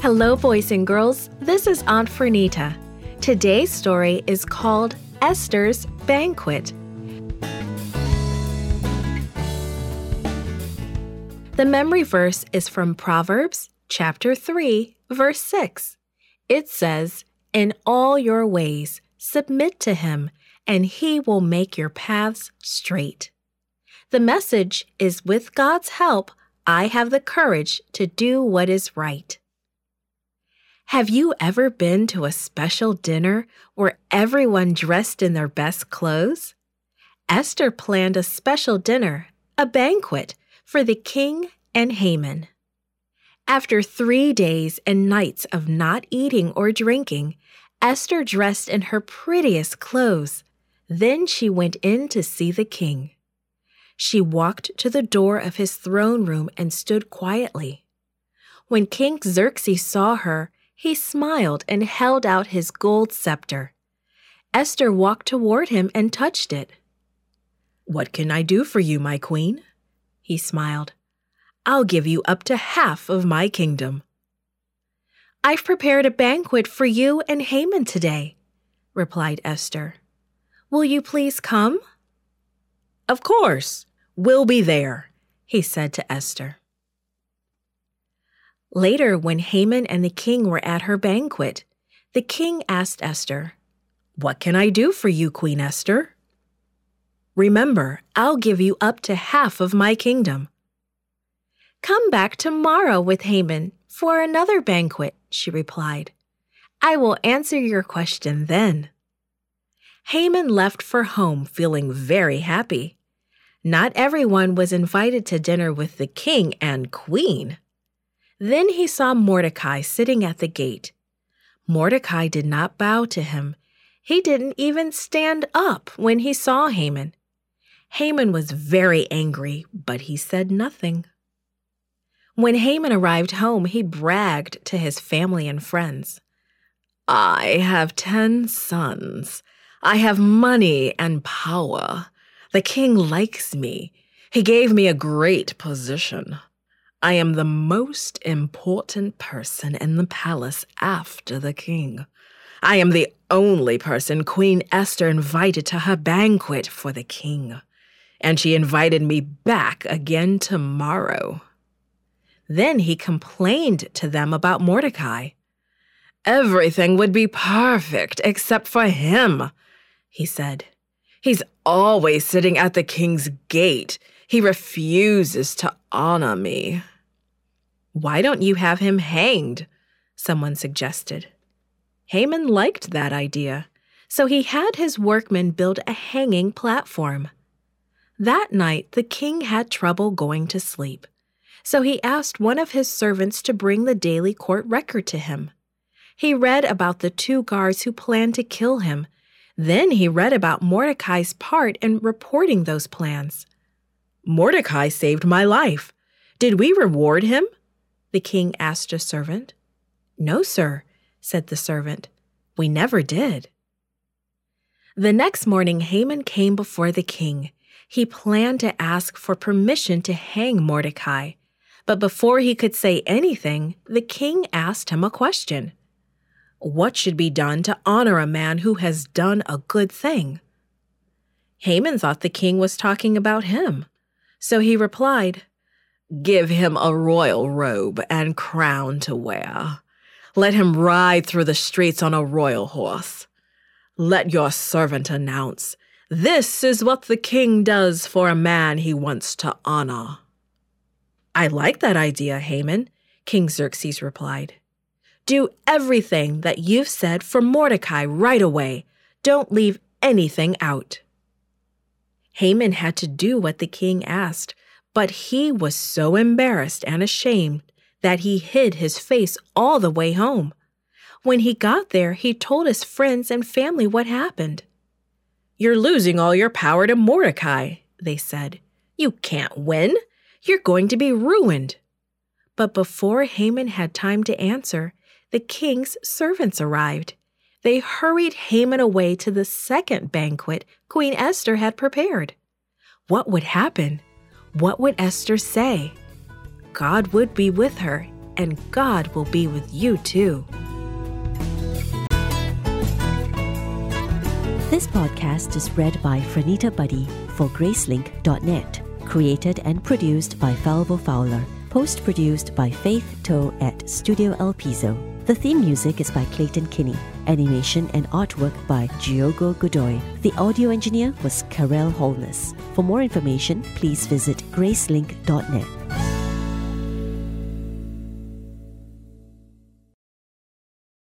Hello, boys and girls. This is Aunt Fernita. Today's story is called Esther's Banquet. The memory verse is from Proverbs chapter 3, verse 6. It says, In all your ways, submit to him, and he will make your paths straight. The message is with God's help, I have the courage to do what is right. Have you ever been to a special dinner where everyone dressed in their best clothes? Esther planned a special dinner, a banquet, for the king and Haman. After three days and nights of not eating or drinking, Esther dressed in her prettiest clothes. Then she went in to see the king. She walked to the door of his throne room and stood quietly. When King Xerxes saw her, he smiled and held out his gold scepter. Esther walked toward him and touched it. What can I do for you, my queen? He smiled. I'll give you up to half of my kingdom. I've prepared a banquet for you and Haman today, replied Esther. Will you please come? Of course, we'll be there, he said to Esther. Later, when Haman and the king were at her banquet, the king asked Esther, What can I do for you, Queen Esther? Remember, I'll give you up to half of my kingdom. Come back tomorrow with Haman for another banquet, she replied. I will answer your question then. Haman left for home feeling very happy. Not everyone was invited to dinner with the king and queen. Then he saw Mordecai sitting at the gate. Mordecai did not bow to him. He didn't even stand up when he saw Haman. Haman was very angry, but he said nothing. When Haman arrived home, he bragged to his family and friends. I have ten sons. I have money and power. The king likes me. He gave me a great position. I am the most important person in the palace after the king. I am the only person Queen Esther invited to her banquet for the king. And she invited me back again tomorrow. Then he complained to them about Mordecai. Everything would be perfect except for him, he said. He's always sitting at the king's gate. He refuses to honor me. Why don't you have him hanged? Someone suggested. Haman liked that idea, so he had his workmen build a hanging platform. That night, the king had trouble going to sleep, so he asked one of his servants to bring the daily court record to him. He read about the two guards who planned to kill him. Then he read about Mordecai's part in reporting those plans. Mordecai saved my life. Did we reward him? the king asked a servant. No, sir, said the servant. We never did. The next morning, Haman came before the king. He planned to ask for permission to hang Mordecai. But before he could say anything, the king asked him a question What should be done to honor a man who has done a good thing? Haman thought the king was talking about him. So he replied, Give him a royal robe and crown to wear. Let him ride through the streets on a royal horse. Let your servant announce, This is what the king does for a man he wants to honor. I like that idea, Haman, King Xerxes replied. Do everything that you've said for Mordecai right away. Don't leave anything out. Haman had to do what the king asked, but he was so embarrassed and ashamed that he hid his face all the way home. When he got there, he told his friends and family what happened. You're losing all your power to Mordecai, they said. You can't win. You're going to be ruined. But before Haman had time to answer, the king's servants arrived. they hurried Haman away to the second banquet Queen Esther had prepared. What would happen? What would Esther say? God would be with her, and God will be with you too. This podcast is read by Franita Buddy for Gracelink.net, created and produced by Falvo Fowler, post produced by Faith Toe at Studio El Piso. The theme music is by Clayton Kinney, animation and artwork by Giogo Godoy. The audio engineer was Karel Holness. For more information, please visit Gracelink.net.